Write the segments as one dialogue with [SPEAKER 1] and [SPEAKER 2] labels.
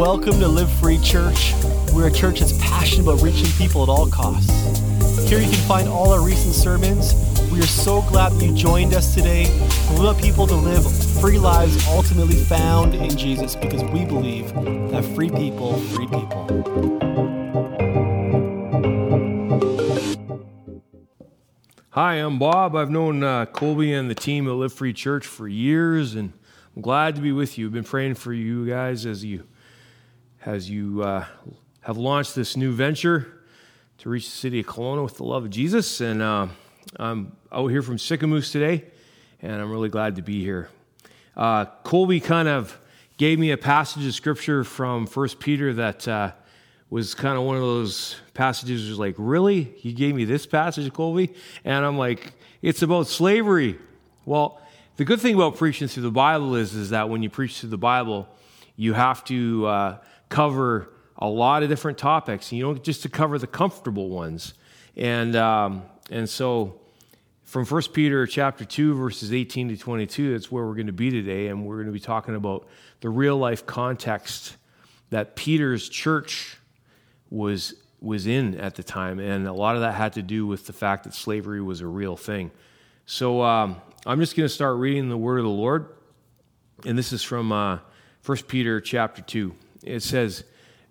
[SPEAKER 1] Welcome to Live Free Church. We're a church that's passionate about reaching people at all costs. Here you can find all our recent sermons. We are so glad that you joined us today. We want people to live free lives ultimately found in Jesus because we believe that free people, free people.
[SPEAKER 2] Hi, I'm Bob. I've known uh, Colby and the team at Live Free Church for years, and I'm glad to be with you. I've been praying for you guys as you as you uh, have launched this new venture to reach the city of Kelowna with the love of Jesus. And uh, I'm out here from Sicamous today, and I'm really glad to be here. Uh, Colby kind of gave me a passage of scripture from First Peter that uh, was kind of one of those passages was like, really? He gave me this passage, Colby? And I'm like, it's about slavery. Well, the good thing about preaching through the Bible is, is that when you preach through the Bible, you have to uh, cover a lot of different topics. You don't just to cover the comfortable ones. And, um, and so from 1 Peter chapter 2, verses 18 to 22, that's where we're going to be today. And we're going to be talking about the real life context that Peter's church was, was in at the time. And a lot of that had to do with the fact that slavery was a real thing. So um, I'm just going to start reading the word of the Lord. And this is from uh, 1 Peter chapter 2 it says,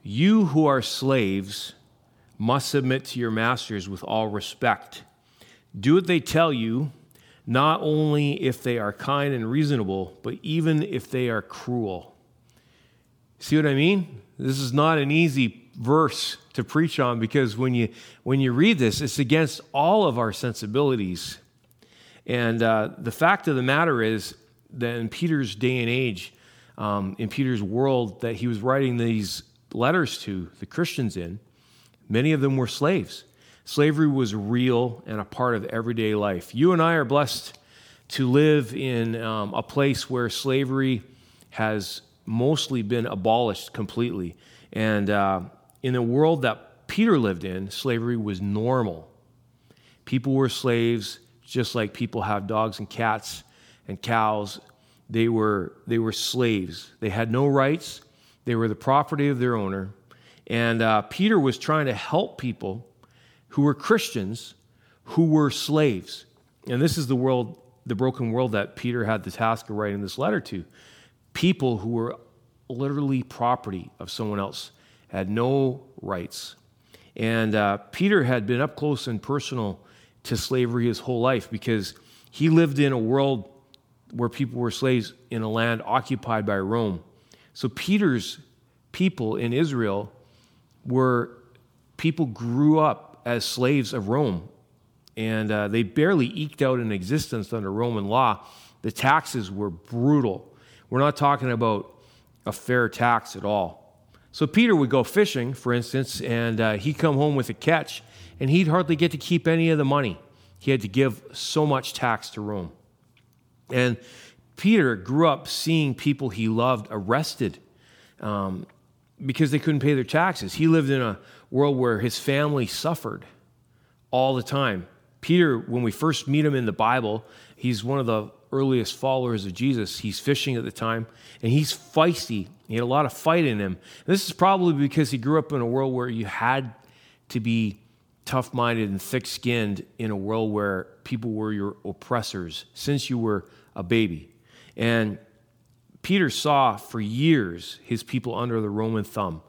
[SPEAKER 2] You who are slaves must submit to your masters with all respect. Do what they tell you, not only if they are kind and reasonable, but even if they are cruel. See what I mean? This is not an easy verse to preach on because when you when you read this, it's against all of our sensibilities. And uh, the fact of the matter is that in Peter's day and age, um, in Peter's world that he was writing these letters to the Christians in, many of them were slaves. Slavery was real and a part of everyday life. You and I are blessed to live in um, a place where slavery has mostly been abolished completely. And uh, in the world that Peter lived in, slavery was normal. People were slaves just like people have dogs and cats and cows they were, they were slaves. They had no rights, they were the property of their owner. And uh, Peter was trying to help people who were Christians who were slaves. And this is the world, the broken world that Peter had the task of writing this letter to. People who were literally property of someone else, had no rights. And uh, Peter had been up close and personal to slavery his whole life because he lived in a world where people were slaves in a land occupied by Rome. So Peter's people in Israel were people grew up as slaves of Rome, and uh, they barely eked out an existence under Roman law. The taxes were brutal. We're not talking about a fair tax at all. So Peter would go fishing, for instance, and uh, he'd come home with a catch, and he'd hardly get to keep any of the money. He had to give so much tax to Rome. And Peter grew up seeing people he loved arrested um, because they couldn't pay their taxes. He lived in a world where his family suffered all the time. Peter, when we first meet him in the Bible, he's one of the earliest followers of Jesus. He's fishing at the time, and he's feisty. He had a lot of fight in him. And this is probably because he grew up in a world where you had to be tough minded and thick skinned in a world where people were your oppressors since you were a baby. And Peter saw for years his people under the Roman thumb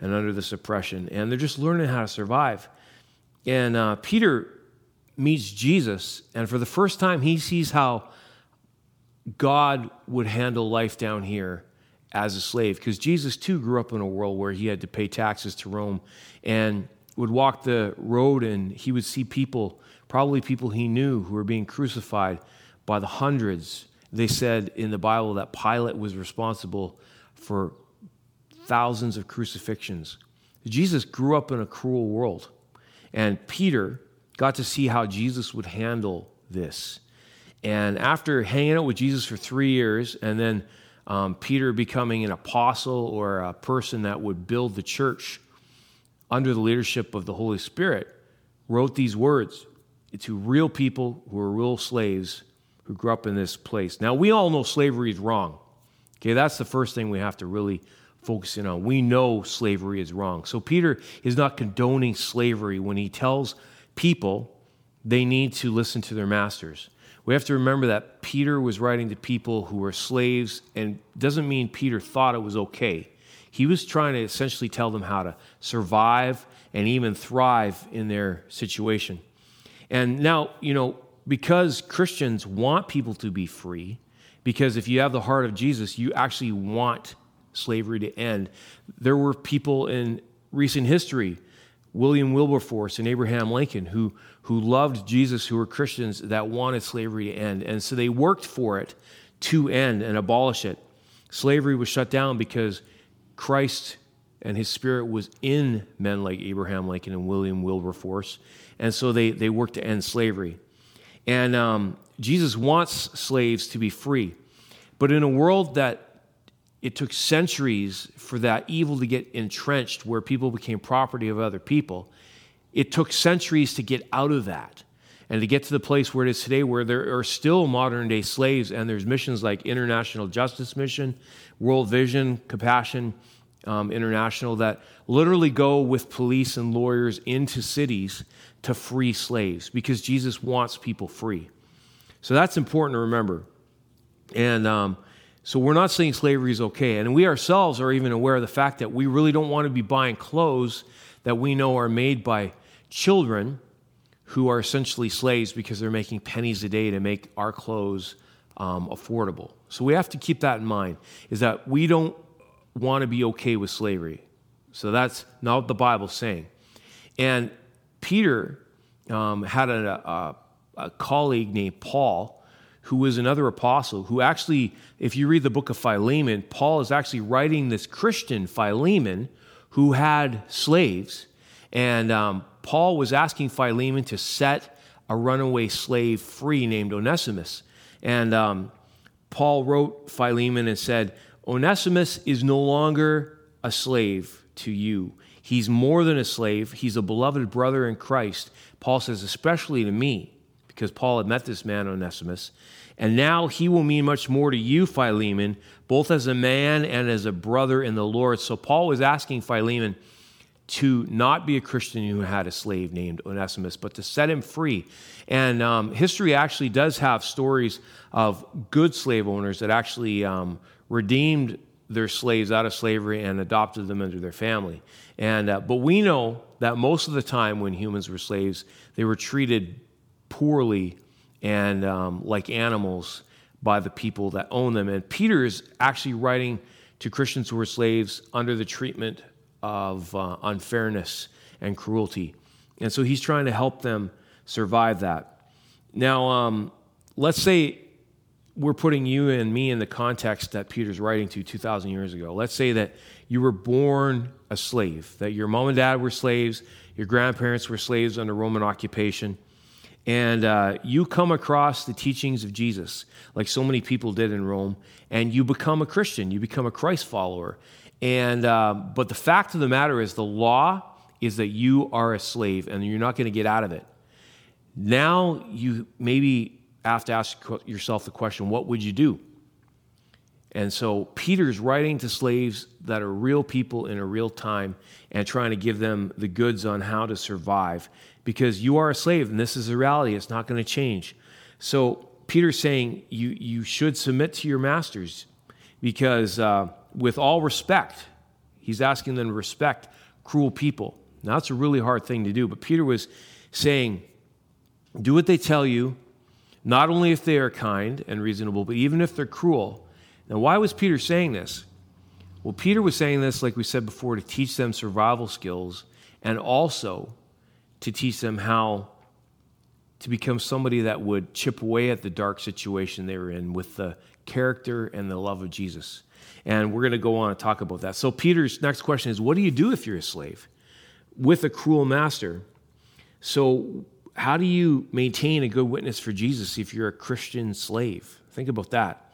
[SPEAKER 2] and under this oppression, and they're just learning how to survive. And uh, Peter meets Jesus, and for the first time, he sees how God would handle life down here as a slave. Because Jesus, too, grew up in a world where he had to pay taxes to Rome and would walk the road, and he would see people, probably people he knew, who were being crucified by the hundreds. They said in the Bible that Pilate was responsible for thousands of crucifixions. Jesus grew up in a cruel world, and Peter got to see how Jesus would handle this. And after hanging out with Jesus for three years, and then um, Peter becoming an apostle or a person that would build the church under the leadership of the Holy Spirit, wrote these words to real people who were real slaves who grew up in this place. Now, we all know slavery is wrong. Okay, that's the first thing we have to really focus in on. We know slavery is wrong. So Peter is not condoning slavery when he tells people they need to listen to their masters. We have to remember that Peter was writing to people who were slaves, and doesn't mean Peter thought it was okay. He was trying to essentially tell them how to survive and even thrive in their situation. And now, you know, because Christians want people to be free, because if you have the heart of Jesus, you actually want slavery to end. There were people in recent history, William Wilberforce and Abraham Lincoln, who, who loved Jesus, who were Christians that wanted slavery to end. And so they worked for it to end and abolish it. Slavery was shut down because Christ and his spirit was in men like Abraham Lincoln and William Wilberforce. And so they, they worked to end slavery. And um, Jesus wants slaves to be free. But in a world that it took centuries for that evil to get entrenched where people became property of other people, it took centuries to get out of that and to get to the place where it is today where there are still modern day slaves and there's missions like international justice mission world vision compassion um, International that literally go with police and lawyers into cities to free slaves because Jesus wants people free. So that's important to remember. And um, so we're not saying slavery is okay. And we ourselves are even aware of the fact that we really don't want to be buying clothes that we know are made by children who are essentially slaves because they're making pennies a day to make our clothes um, affordable. So we have to keep that in mind is that we don't want to be okay with slavery. So that's not what the Bible's saying. And Peter um, had a, a, a colleague named Paul who was another apostle, who actually, if you read the book of Philemon, Paul is actually writing this Christian Philemon who had slaves. And um, Paul was asking Philemon to set a runaway slave free named Onesimus. And um, Paul wrote Philemon and said, Onesimus is no longer a slave to you. He's more than a slave, he's a beloved brother in Christ. Paul says, especially to me, because Paul had met this man, Onesimus. And now he will mean much more to you, Philemon, both as a man and as a brother in the Lord. So Paul was asking Philemon to not be a Christian who had a slave named Onesimus, but to set him free. And um, history actually does have stories of good slave owners that actually um, redeemed their slaves out of slavery and adopted them into their family. And, uh, but we know that most of the time when humans were slaves, they were treated poorly and um, like animals by the people that own them. And Peter is actually writing to Christians who were slaves under the treatment of uh, unfairness and cruelty. And so he's trying to help them survive that. Now, um, let's say we're putting you and me in the context that Peter's writing to 2,000 years ago. Let's say that you were born a slave, that your mom and dad were slaves, your grandparents were slaves under Roman occupation, and uh, you come across the teachings of Jesus, like so many people did in Rome, and you become a Christian, you become a Christ follower. And, uh, but the fact of the matter is, the law is that you are a slave and you're not going to get out of it. Now you maybe have to ask yourself the question what would you do? And so Peter's writing to slaves that are real people in a real time and trying to give them the goods on how to survive because you are a slave and this is a reality. It's not going to change. So Peter's saying you, you should submit to your masters because, uh, with all respect, he's asking them to respect cruel people. Now, that's a really hard thing to do, but Peter was saying, do what they tell you not only if they are kind and reasonable, but even if they're cruel. Now, why was Peter saying this? Well, Peter was saying this, like we said before, to teach them survival skills and also to teach them how to become somebody that would chip away at the dark situation they were in with the character and the love of Jesus. And we're going to go on and talk about that. So, Peter's next question is What do you do if you're a slave with a cruel master? So, how do you maintain a good witness for Jesus if you're a Christian slave? Think about that.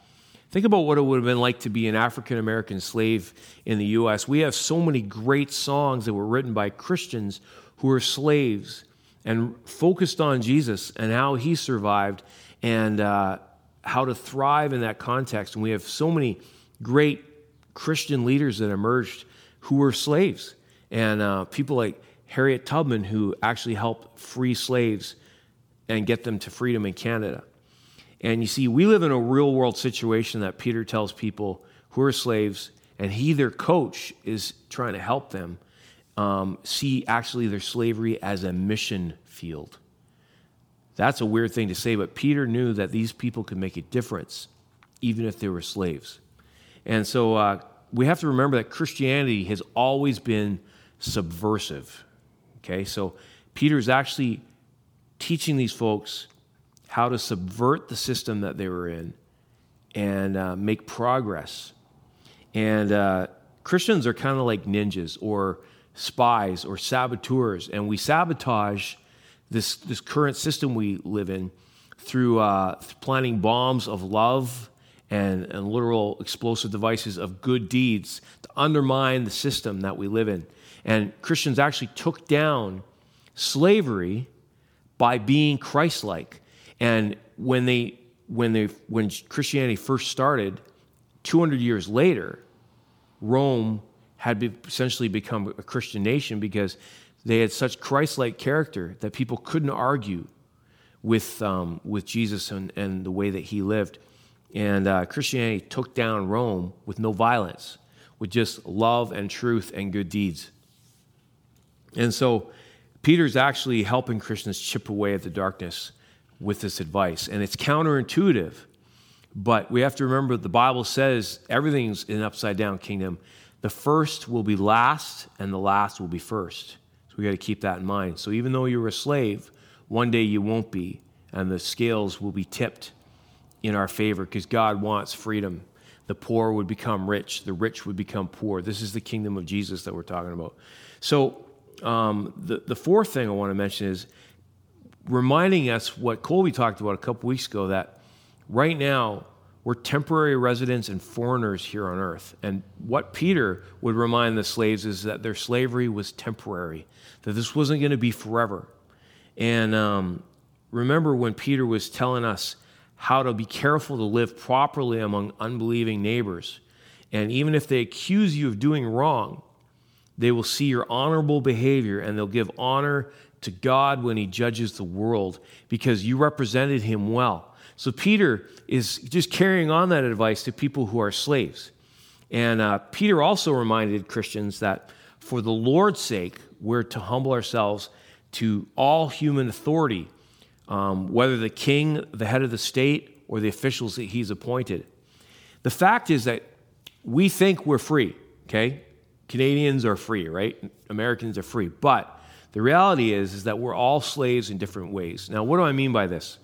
[SPEAKER 2] Think about what it would have been like to be an African American slave in the U.S. We have so many great songs that were written by Christians who were slaves and focused on Jesus and how he survived and uh, how to thrive in that context. And we have so many great Christian leaders that emerged who were slaves. And uh, people like Harriet Tubman, who actually helped free slaves and get them to freedom in Canada. And you see, we live in a real world situation that Peter tells people who are slaves, and he, their coach, is trying to help them um, see actually their slavery as a mission field. That's a weird thing to say, but Peter knew that these people could make a difference even if they were slaves. And so uh, we have to remember that Christianity has always been subversive. Okay, so Peter's actually teaching these folks how to subvert the system that they were in and uh, make progress. And uh, Christians are kind of like ninjas or spies or saboteurs, and we sabotage this, this current system we live in through uh, planting bombs of love and, and literal explosive devices of good deeds to undermine the system that we live in. And Christians actually took down slavery by being Christ like. And when, they, when, they, when Christianity first started, 200 years later, Rome had be, essentially become a Christian nation because they had such Christ like character that people couldn't argue with, um, with Jesus and, and the way that he lived. And uh, Christianity took down Rome with no violence, with just love and truth and good deeds. And so Peter's actually helping Christians chip away at the darkness with this advice. And it's counterintuitive, but we have to remember the Bible says everything's in an upside down kingdom. The first will be last, and the last will be first. So we got to keep that in mind. So even though you're a slave, one day you won't be, and the scales will be tipped in our favor because God wants freedom. The poor would become rich, the rich would become poor. This is the kingdom of Jesus that we're talking about. So, um, the, the fourth thing I want to mention is reminding us what Colby talked about a couple weeks ago that right now we're temporary residents and foreigners here on earth. And what Peter would remind the slaves is that their slavery was temporary, that this wasn't going to be forever. And um, remember when Peter was telling us how to be careful to live properly among unbelieving neighbors. And even if they accuse you of doing wrong, they will see your honorable behavior and they'll give honor to God when he judges the world because you represented him well. So Peter is just carrying on that advice to people who are slaves. And uh, Peter also reminded Christians that for the Lord's sake, we're to humble ourselves to all human authority, um, whether the king, the head of the state, or the officials that he's appointed. The fact is that we think we're free, okay? Canadians are free, right? Americans are free. But the reality is, is that we're all slaves in different ways. Now, what do I mean by this?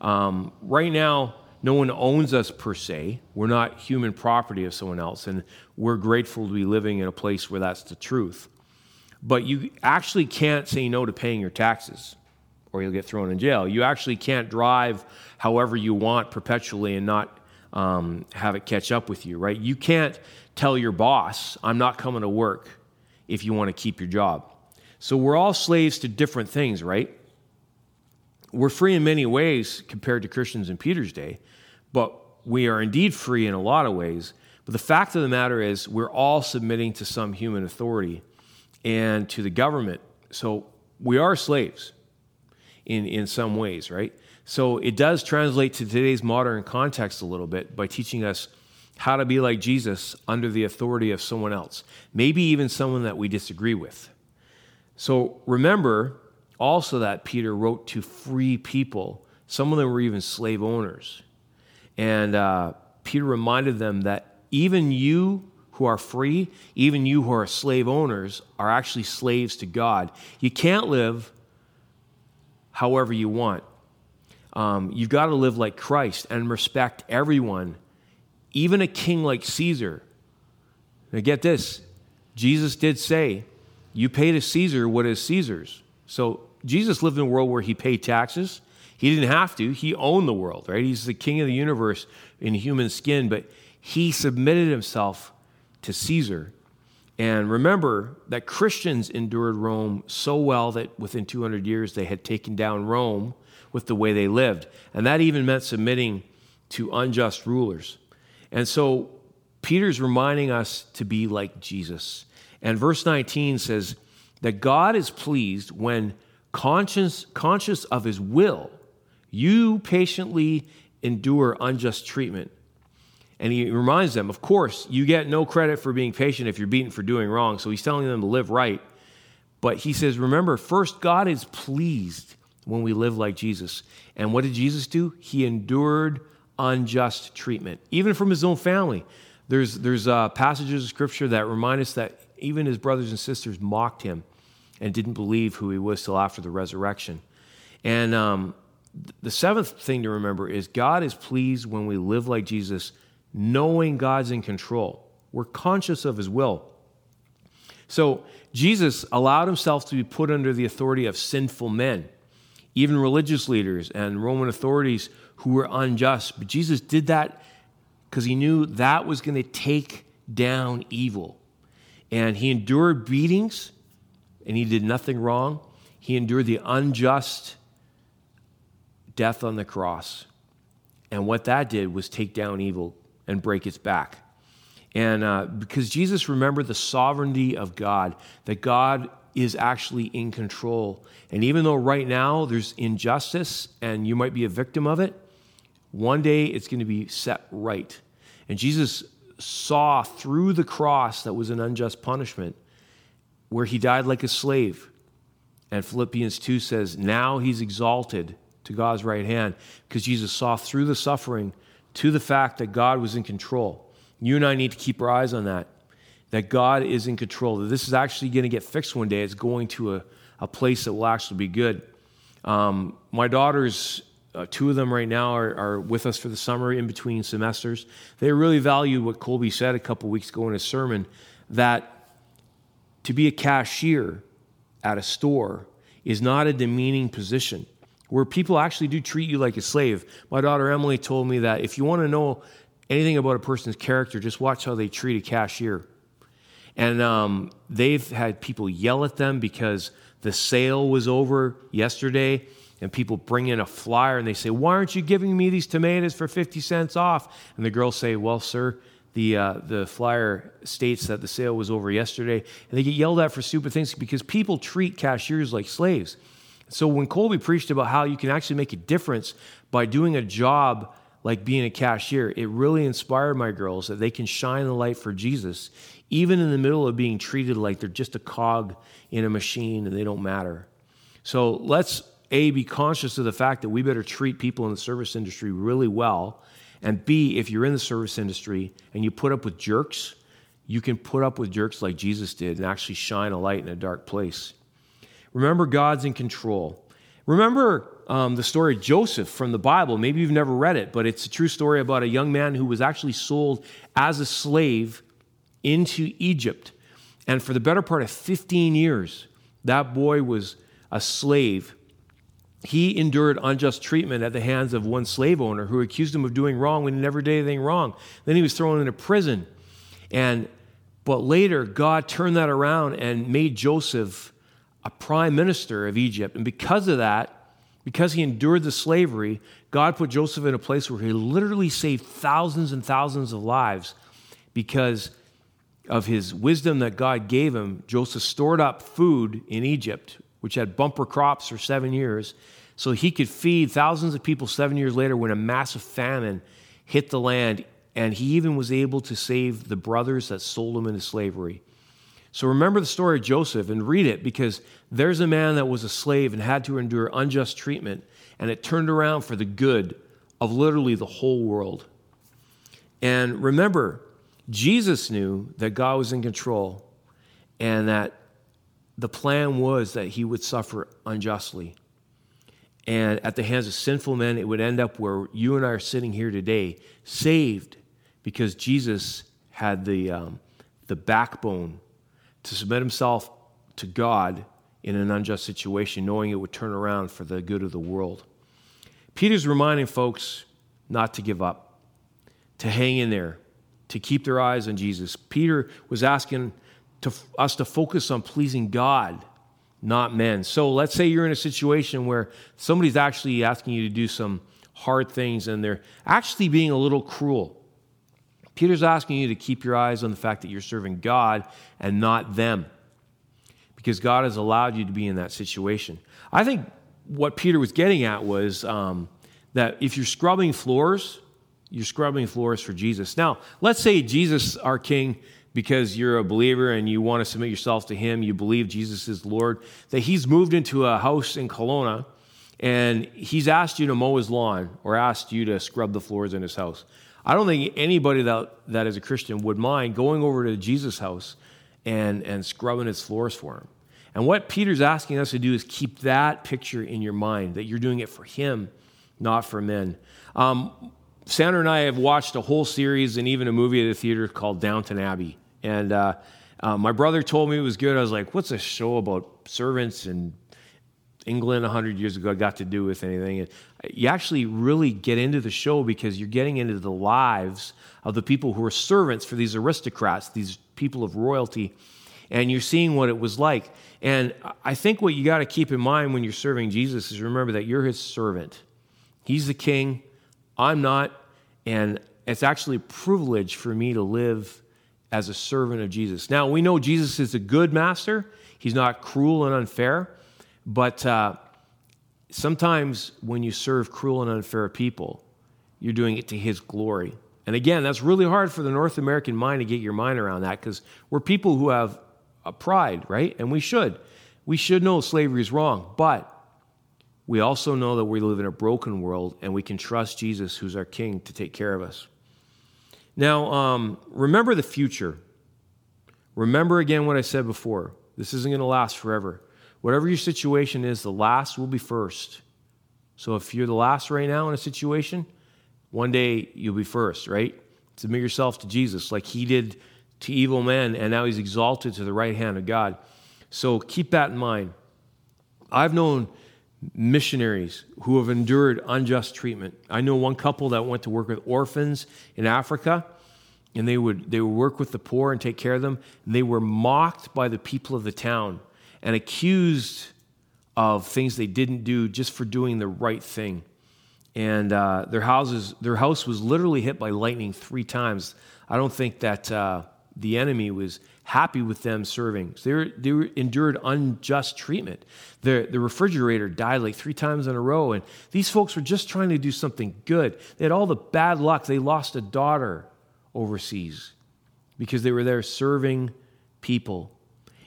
[SPEAKER 2] Um, right now, no one owns us per se. We're not human property of someone else, and we're grateful to be living in a place where that's the truth. But you actually can't say no to paying your taxes, or you'll get thrown in jail. You actually can't drive however you want perpetually and not um, have it catch up with you, right? You can't tell your boss, I'm not coming to work if you want to keep your job. So we're all slaves to different things, right? We're free in many ways compared to Christians in Peter's day, but we are indeed free in a lot of ways. But the fact of the matter is, we're all submitting to some human authority and to the government. So we are slaves in, in some ways, right? So it does translate to today's modern context a little bit by teaching us how to be like Jesus under the authority of someone else, maybe even someone that we disagree with. So remember also that Peter wrote to free people. Some of them were even slave owners. And uh, Peter reminded them that even you who are free, even you who are slave owners, are actually slaves to God. You can't live however you want. Um, you've got to live like Christ and respect everyone, even a king like Caesar. Now, get this Jesus did say, You pay to Caesar what is Caesar's. So Jesus lived in a world where he paid taxes. He didn't have to. He owned the world, right? He's the king of the universe in human skin, but he submitted himself to Caesar. And remember that Christians endured Rome so well that within 200 years they had taken down Rome with the way they lived. And that even meant submitting to unjust rulers. And so Peter's reminding us to be like Jesus. And verse 19 says that God is pleased when conscious, conscious of his will, you patiently endure unjust treatment. And he reminds them, of course, you get no credit for being patient if you're beaten for doing wrong. So he's telling them to live right. But he says, remember, first, God is pleased when we live like Jesus. And what did Jesus do? He endured unjust treatment, even from his own family. There's, there's uh, passages of scripture that remind us that even his brothers and sisters mocked him and didn't believe who he was till after the resurrection. And um, the seventh thing to remember is God is pleased when we live like Jesus, knowing God's in control. We're conscious of his will. So Jesus allowed himself to be put under the authority of sinful men, even religious leaders and Roman authorities who were unjust. But Jesus did that because he knew that was going to take down evil. And he endured beatings and he did nothing wrong. He endured the unjust death on the cross. And what that did was take down evil and break its back. And uh, because Jesus remembered the sovereignty of God, that God is actually in control. And even though right now there's injustice and you might be a victim of it, one day it's going to be set right. And Jesus saw through the cross that was an unjust punishment where he died like a slave. And Philippians 2 says, now he's exalted to God's right hand because Jesus saw through the suffering to the fact that God was in control. You and I need to keep our eyes on that, that God is in control, that this is actually going to get fixed one day. It's going to a, a place that will actually be good. Um, my daughters uh, two of them right now are, are, with us for the summer in between semesters. They really value what Colby said a couple weeks ago in his sermon that to be a cashier at a store is not a demeaning position where people actually do treat you like a slave. My daughter Emily told me that if you want to know anything about a person's character, just watch how they treat a cashier. And um, they've had people yell at them because the sale was over yesterday and people bring in a flyer and they say, Why aren't you giving me these tomatoes for 50 cents off? And the girls say, Well, sir, the, uh, the flyer states that the sale was over yesterday. And they get yelled at for stupid things because people treat cashiers like slaves. So when Colby preached about how you can actually make a difference by doing a job like being a cashier, it really inspired my girls that they can shine the light for Jesus, even in the middle of being treated like they're just a cog in a machine and they don't matter. So let's a, be conscious of the fact that we better treat people in the service industry really well. And B, if you're in the service industry and you put up with jerks, you can put up with jerks like Jesus did and actually shine a light in a dark place. Remember, God's in control. Remember um, the story of Joseph from the Bible. Maybe you've never read it, but it's a true story about a young man who was actually sold as a slave into Egypt. And for the better part of 15 years, that boy was a slave he endured unjust treatment at the hands of one slave owner who accused him of doing wrong when he never did anything wrong. Then he was thrown into prison. And but later God turned that around and made Joseph a prime minister of Egypt. And because of that, because he endured the slavery, God put Joseph in a place where he literally saved thousands and thousands of lives because of his wisdom that God gave him. Joseph stored up food in Egypt which had bumper crops for seven years, so he could feed thousands of people seven years later when a massive famine hit the land. And he even was able to save the brothers that sold him into slavery. So remember the story of Joseph and read it because there's a man that was a slave and had to endure unjust treatment, and it turned around for the good of literally the whole world. And remember, Jesus knew that God was in control and that the plan was that he would suffer unjustly. And at the hands of sinful men, it would end up where you and I are sitting here today, saved because Jesus had the, um, the backbone to submit himself to God in an unjust situation, knowing it would turn around for the good of the world. Peter's reminding folks not to give up, to hang in there, to keep their eyes on Jesus. Peter was asking to us to focus on pleasing God, not men. So let's say you're in a situation where somebody's actually asking you to do some hard things and they're actually being a little cruel. Peter's asking you to keep your eyes on the fact that you're serving God and not them because God has allowed you to be in that situation. I think what Peter was getting at was um, that if you're scrubbing floors, you're scrubbing floors for Jesus. Now, let's say Jesus, our King, because you're a believer and you want to submit yourself to Him, you believe Jesus is Lord, that He's moved into a house in Kelowna and He's asked you to mow His lawn or asked you to scrub the floors in His house. I don't think anybody that, that is a Christian would mind going over to Jesus' house and, and scrubbing his floors for him. And what Peter's asking us to do is keep that picture in your mind, that you're doing it for him, not for men. Um, Sandra and I have watched a whole series and even a movie at the theater called Downton Abbey. And uh, uh, my brother told me it was good. I was like, what's a show about servants and England 100 years ago got to do with anything. And you actually really get into the show because you're getting into the lives of the people who are servants for these aristocrats, these people of royalty, and you're seeing what it was like. And I think what you got to keep in mind when you're serving Jesus is remember that you're his servant. He's the king, I'm not, and it's actually a privilege for me to live as a servant of Jesus. Now, we know Jesus is a good master, he's not cruel and unfair. But uh, sometimes when you serve cruel and unfair people, you're doing it to his glory. And again, that's really hard for the North American mind to get your mind around that because we're people who have a pride, right? And we should. We should know slavery is wrong, but we also know that we live in a broken world and we can trust Jesus, who's our King, to take care of us. Now, um, remember the future. Remember again what I said before. This isn't going to last forever. Whatever your situation is, the last will be first. So if you're the last right now in a situation, one day you'll be first, right? Submit yourself to Jesus like he did to evil men, and now he's exalted to the right hand of God. So keep that in mind. I've known missionaries who have endured unjust treatment. I know one couple that went to work with orphans in Africa, and they would, they would work with the poor and take care of them. And they were mocked by the people of the town and accused of things they didn't do just for doing the right thing. And uh, their houses, their house was literally hit by lightning three times. I don't think that uh, the enemy was happy with them serving. So they, were, they were endured unjust treatment. The, the refrigerator died like three times in a row, and these folks were just trying to do something good. They had all the bad luck. They lost a daughter overseas because they were there serving people.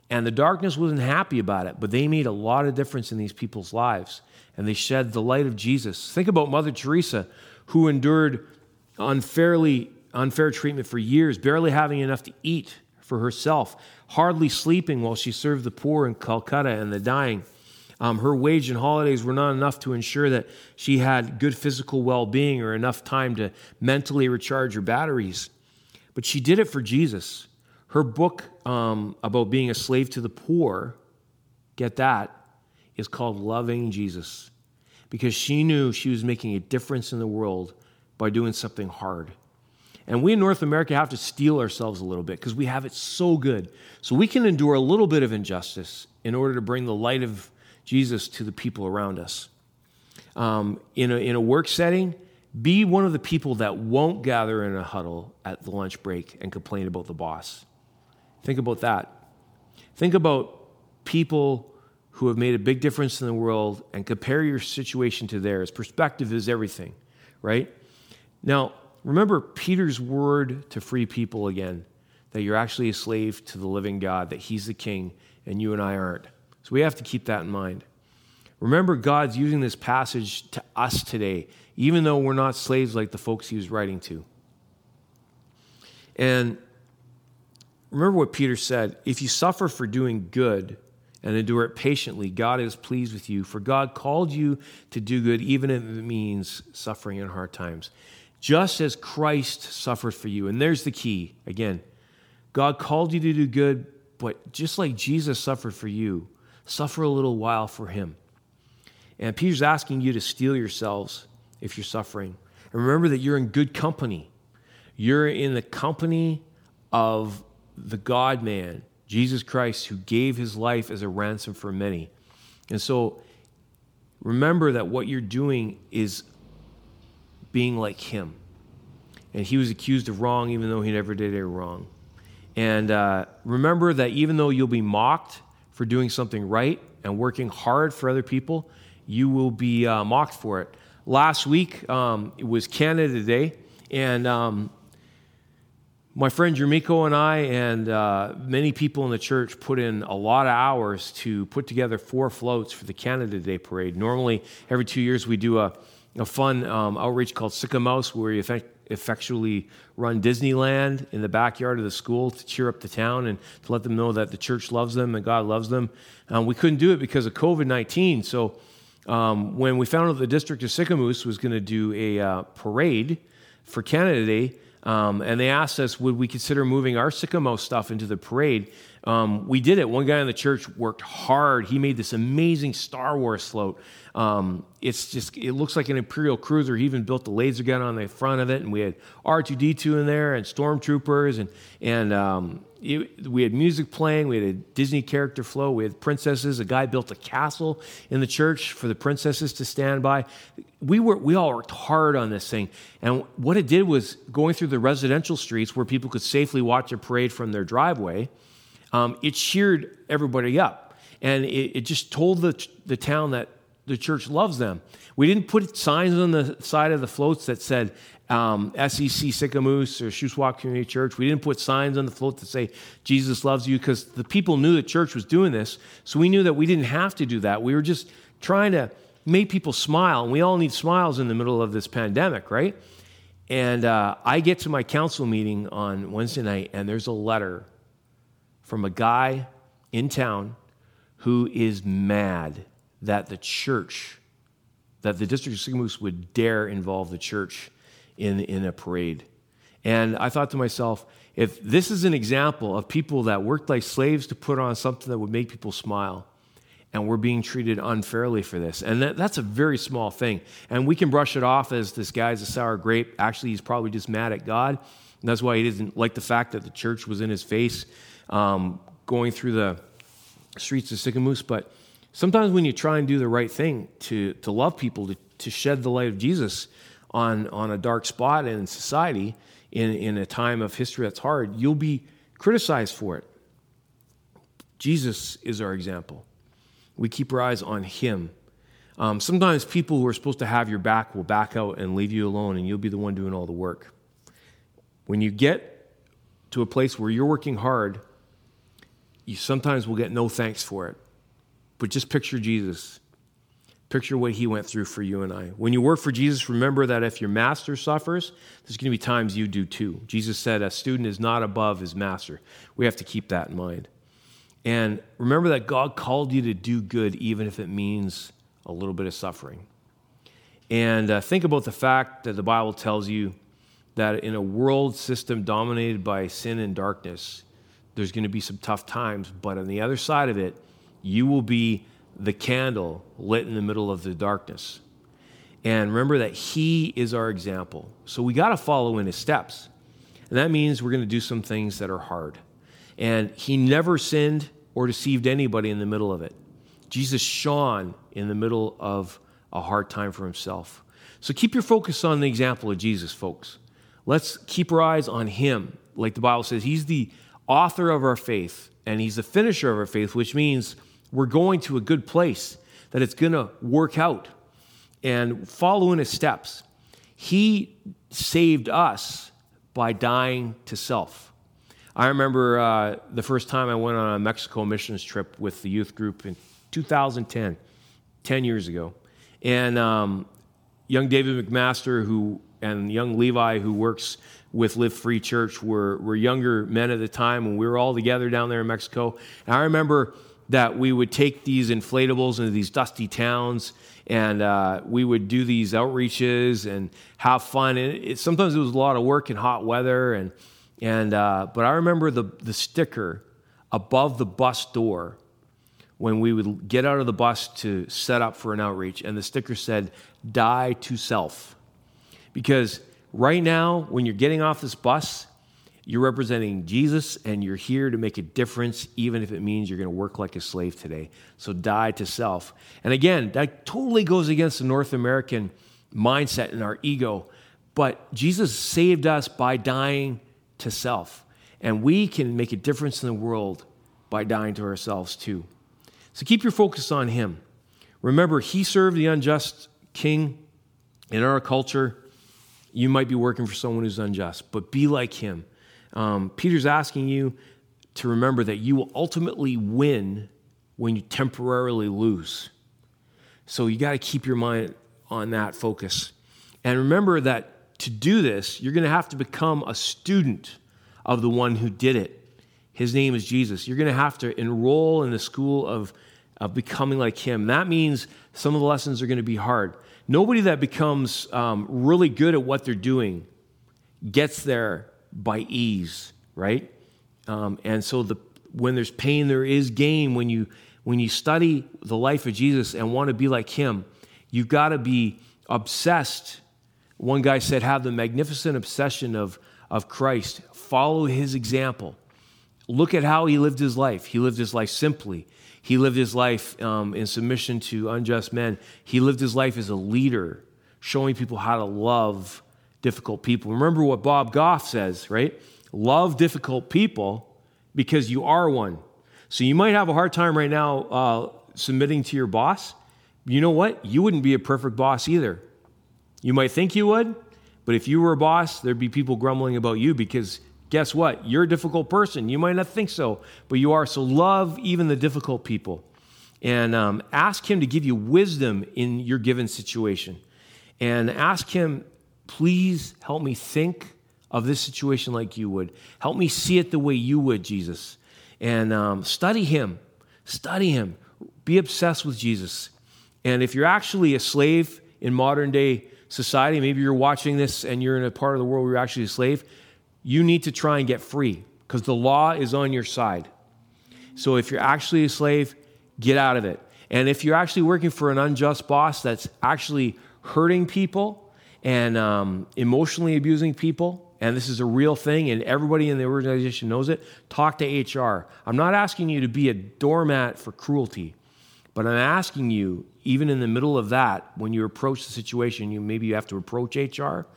[SPEAKER 2] And the darkness wasn't happy about it, but they made a lot of difference in these people's lives. And they shed the light of Jesus. Think about Mother Teresa, who endured unfairly unfair treatment for years, barely having enough to eat for herself, hardly sleeping while she served the poor in Calcutta and the dying. Um, her wage and holidays were not enough to ensure that she had good physical well being or enough time to mentally recharge her batteries. But she did it for Jesus. Her book um, about being a slave to the poor, get that, is called Loving Jesus because she knew she was making a difference in the world by doing something hard. And we in North America have to steel ourselves a little bit because we have it so good. So we can endure a little bit of injustice in order to bring the light of Jesus to the people around us. Um, in, a, in a work setting, be one of the people that won't gather in a huddle at the lunch break and complain about the boss. Think about that. Think about people who have made a big difference in the world and compare your situation to theirs. Perspective is everything, right? Now, remember Peter's word to free people again that you're actually a slave to the living God, that He's the king, and you and I aren't. So we have to keep that in mind. Remember, God's using this passage to us today, even though we're not slaves like the folks He was writing to. And Remember what Peter said if you suffer for doing good and endure it patiently, God is pleased with you, for God called you to do good, even if it means suffering in hard times. Just as Christ suffered for you. And there's the key again God called you to do good, but just like Jesus suffered for you, suffer a little while for him. And Peter's asking you to steel yourselves if you're suffering. And remember that you're in good company. You're in the company of the God man, Jesus Christ, who gave his life as a ransom for many. And so remember that what you're doing is being like him. and he was accused of wrong even though he never did a wrong. And uh, remember that even though you'll be mocked for doing something right and working hard for other people, you will be uh, mocked for it. Last week um, it was Canada Day, and um, my friend Jermico and I, and uh, many people in the church, put in a lot of hours to put together four floats for the Canada Day parade. Normally, every two years, we do a, a fun um, outreach called Sicamous, where we effect- effectually run Disneyland in the backyard of the school to cheer up the town and to let them know that the church loves them and God loves them. Um, we couldn't do it because of COVID 19. So um, when we found out the district of Sicamous was going to do a uh, parade for Canada Day, um, and they asked us, would we consider moving our Sicamous stuff into the parade? Um, we did it. One guy in the church worked hard. He made this amazing Star Wars float. Um, it's just, it looks like an Imperial cruiser. He even built the laser gun on the front of it, and we had R2D2 in there and stormtroopers, and, and um, it, we had music playing. We had a Disney character flow. We had princesses. A guy built a castle in the church for the princesses to stand by. We were we all worked hard on this thing, and what it did was going through the residential streets where people could safely watch a parade from their driveway. Um, it cheered everybody up, and it, it just told the the town that the church loves them. We didn't put signs on the side of the floats that said um, SEC Sicamous or Shuswap Community Church. We didn't put signs on the float that say Jesus loves you because the people knew the church was doing this. So we knew that we didn't have to do that. We were just trying to make people smile. And we all need smiles in the middle of this pandemic, right? And uh, I get to my council meeting on Wednesday night, and there's a letter from a guy in town who is mad that the church, that the district of Sicamous would dare involve the church in, in a parade. And I thought to myself, if this is an example of people that worked like slaves to put on something that would make people smile, and we're being treated unfairly for this. And that, that's a very small thing. And we can brush it off as this guy's a sour grape. Actually, he's probably just mad at God. And that's why he didn't like the fact that the church was in his face um, going through the streets of Sicamous. But sometimes when you try and do the right thing to, to love people, to, to shed the light of Jesus, on, on a dark spot in society in, in a time of history that's hard, you'll be criticized for it. Jesus is our example. We keep our eyes on Him. Um, sometimes people who are supposed to have your back will back out and leave you alone, and you'll be the one doing all the work. When you get to a place where you're working hard, you sometimes will get no thanks for it. But just picture Jesus. Picture what he went through for you and I. When you work for Jesus, remember that if your master suffers, there's going to be times you do too. Jesus said, A student is not above his master. We have to keep that in mind. And remember that God called you to do good, even if it means a little bit of suffering. And uh, think about the fact that the Bible tells you that in a world system dominated by sin and darkness, there's going to be some tough times, but on the other side of it, you will be the candle lit in the middle of the darkness. And remember that He is our example. So we got to follow in His steps. And that means we're going to do some things that are hard. And He never sinned or deceived anybody in the middle of it. Jesus shone in the middle of a hard time for Himself. So keep your focus on the example of Jesus, folks. Let's keep our eyes on Him. Like the Bible says, He's the author of our faith and He's the finisher of our faith, which means we're going to a good place, that it's going to work out and follow in his steps. He saved us by dying to self. I remember uh, the first time I went on a Mexico missions trip with the youth group in 2010, 10 years ago. And um, young David McMaster, who and young Levi, who works with Live Free Church, were, were younger men at the time, and we were all together down there in Mexico. And I remember that we would take these inflatables into these dusty towns and uh, we would do these outreaches and have fun. And it, sometimes it was a lot of work in hot weather. And, and, uh, but I remember the, the sticker above the bus door when we would get out of the bus to set up for an outreach. And the sticker said, Die to self. Because right now, when you're getting off this bus, you're representing Jesus and you're here to make a difference, even if it means you're going to work like a slave today. So die to self. And again, that totally goes against the North American mindset and our ego. But Jesus saved us by dying to self. And we can make a difference in the world by dying to ourselves too. So keep your focus on Him. Remember, He served the unjust king in our culture. You might be working for someone who's unjust, but be like Him. Um, Peter's asking you to remember that you will ultimately win when you temporarily lose. So you got to keep your mind on that focus. And remember that to do this, you're going to have to become a student of the one who did it. His name is Jesus. You're going to have to enroll in the school of, of becoming like him. That means some of the lessons are going to be hard. Nobody that becomes um, really good at what they're doing gets there by ease, right? Um, and so the, when there's pain, there is gain. When you, when you study the life of Jesus and want to be like him, you've got to be obsessed. One guy said, have the magnificent obsession of, of Christ. Follow his example. Look at how he lived his life. He lived his life simply. He lived his life um, in submission to unjust men. He lived his life as a leader, showing people how to love difficult people. Remember what Bob Goff says, right? Love difficult people because you are one. So you might have a hard time right now uh, submitting to your boss. You know what? You wouldn't be a perfect boss either. You might think you would, but if you were a boss, there'd be people grumbling about you because guess what? You're a difficult person. You might not think so, but you are. So love even the difficult people and um, ask Him to give you wisdom in your given situation. And ask Him, please help me think of this situation like you would. Help me see it the way you would, Jesus. And um, study Him. Study Him. Be obsessed with Jesus. And if you're actually a slave in modern day society, maybe you're watching this and you're in a part of the world where you're actually a slave, you need to try and get free because the law is on your side. So if you're actually a slave, get out of it. And if you're actually working for an unjust boss that's actually hurting people and um, emotionally abusing people, and this is a real thing, and everybody in the organization knows it, talk to HR. I'm not asking you to be a doormat for cruelty, but I'm asking you, even in the middle of that, when you approach the situation, you maybe you have to approach HR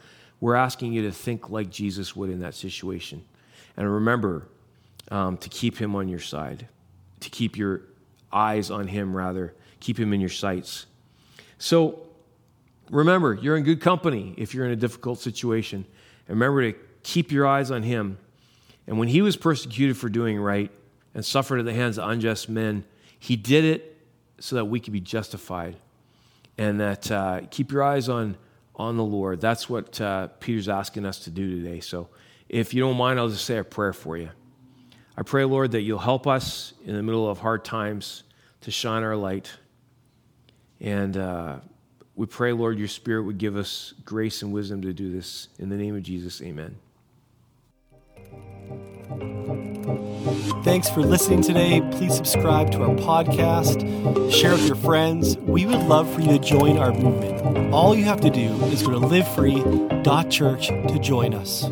[SPEAKER 2] we're asking you to think like Jesus would in that situation. And remember um, to keep him on your side, to keep your eyes on him, rather, keep him in your sights. So remember, you're in good company if you're in a difficult situation. And remember to keep your eyes on him. And when he was persecuted for doing right and suffered at the hands of unjust men, he did it so that we could be justified. And that uh, keep your eyes on on the Lord. That's what uh, Peter's asking us to do today. So if you don't mind, I'll just say a prayer for you. I pray, Lord, that you'll help us in the middle of hard times to shine our light. And uh, we pray, Lord, your Spirit would give us grace and wisdom to do this. In the name of Jesus, amen.
[SPEAKER 1] Thanks for listening today. Please subscribe to our podcast, share with your friends. We would love for you to join our movement. All you have to do is go to livefree.church to join us.